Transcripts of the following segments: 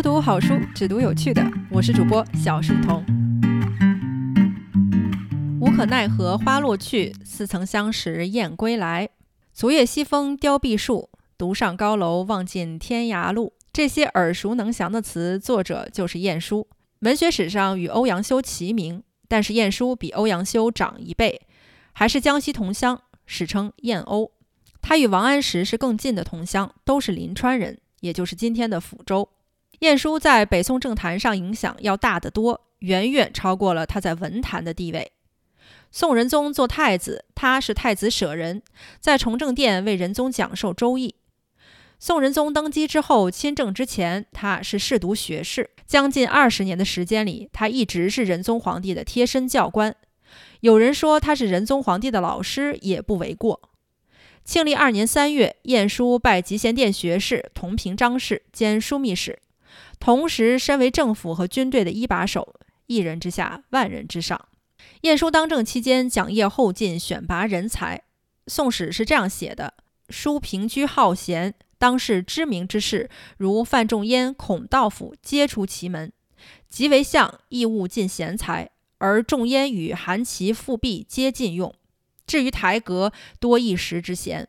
不读好书，只读有趣的。我是主播小书童。无可奈何花落去，似曾相识燕归来。昨夜西风凋碧树，独上高楼望尽天涯路。这些耳熟能详的词，作者就是晏殊。文学史上与欧阳修齐名，但是晏殊比欧阳修长一辈，还是江西同乡，史称晏欧。他与王安石是更近的同乡，都是临川人，也就是今天的抚州。晏殊在北宋政坛上影响要大得多，远远超过了他在文坛的地位。宋仁宗做太子，他是太子舍人，在崇政殿为仁宗讲授《周易》。宋仁宗登基之后，亲政之前，他是侍读学士。将近二十年的时间里，他一直是仁宗皇帝的贴身教官。有人说他是仁宗皇帝的老师，也不为过。庆历二年三月，晏殊拜集贤殿学士，同平章事兼枢密使，同时身为政府和军队的一把手。一人之下，万人之上。晏殊当政期间，讲业后进，选拔人才。《宋史》是这样写的：书平居好贤，当世知名之士，如范仲淹、孔道辅，皆出其门。即为相，亦务进贤才，而仲淹与韩琦、富弼皆进用。至于台阁，多一时之贤。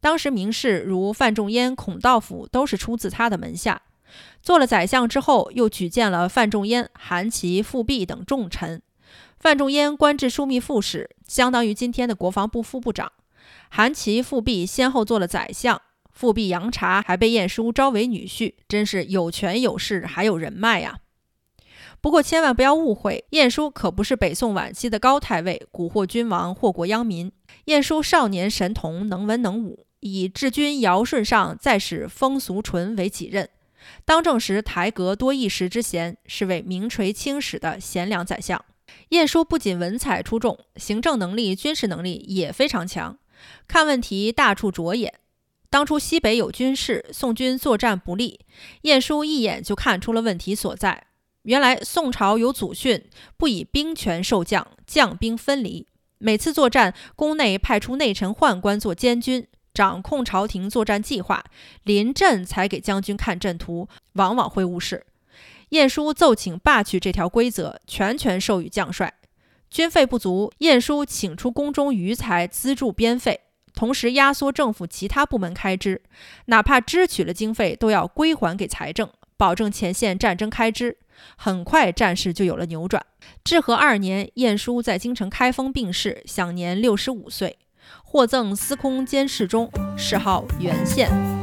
当时名士如范仲淹、孔道辅，都是出自他的门下。做了宰相之后，又举荐了范仲淹、韩琦、富弼等重臣。范仲淹官至枢密副使，相当于今天的国防部副部长。韩琦、富弼先后做了宰相，富弼、杨察还被晏殊招为女婿，真是有权有势，还有人脉呀。不过千万不要误会，晏殊可不是北宋晚期的高太尉，蛊惑君王，祸国殃民。晏殊少年神童，能文能武，以治君尧舜上再使风俗淳为己任。当政时台阁多一时之贤，是位名垂青史的贤良宰相。晏殊不仅文采出众，行政能力、军事能力也非常强，看问题大处着眼。当初西北有军事，宋军作战不利，晏殊一眼就看出了问题所在。原来宋朝有祖训，不以兵权授将，将兵分离。每次作战，宫内派出内臣宦官做监军，掌控朝廷作战计划，临阵才给将军看阵图，往往会误事。晏殊奏请罢去这条规则，全权授予将帅。军费不足，晏殊请出宫中余财资助边费，同时压缩政府其他部门开支，哪怕支取了经费，都要归还给财政，保证前线战争开支。很快，战事就有了扭转。至和二年，晏殊在京城开封病逝，享年六十五岁，获赠司空监视中，谥号元宪。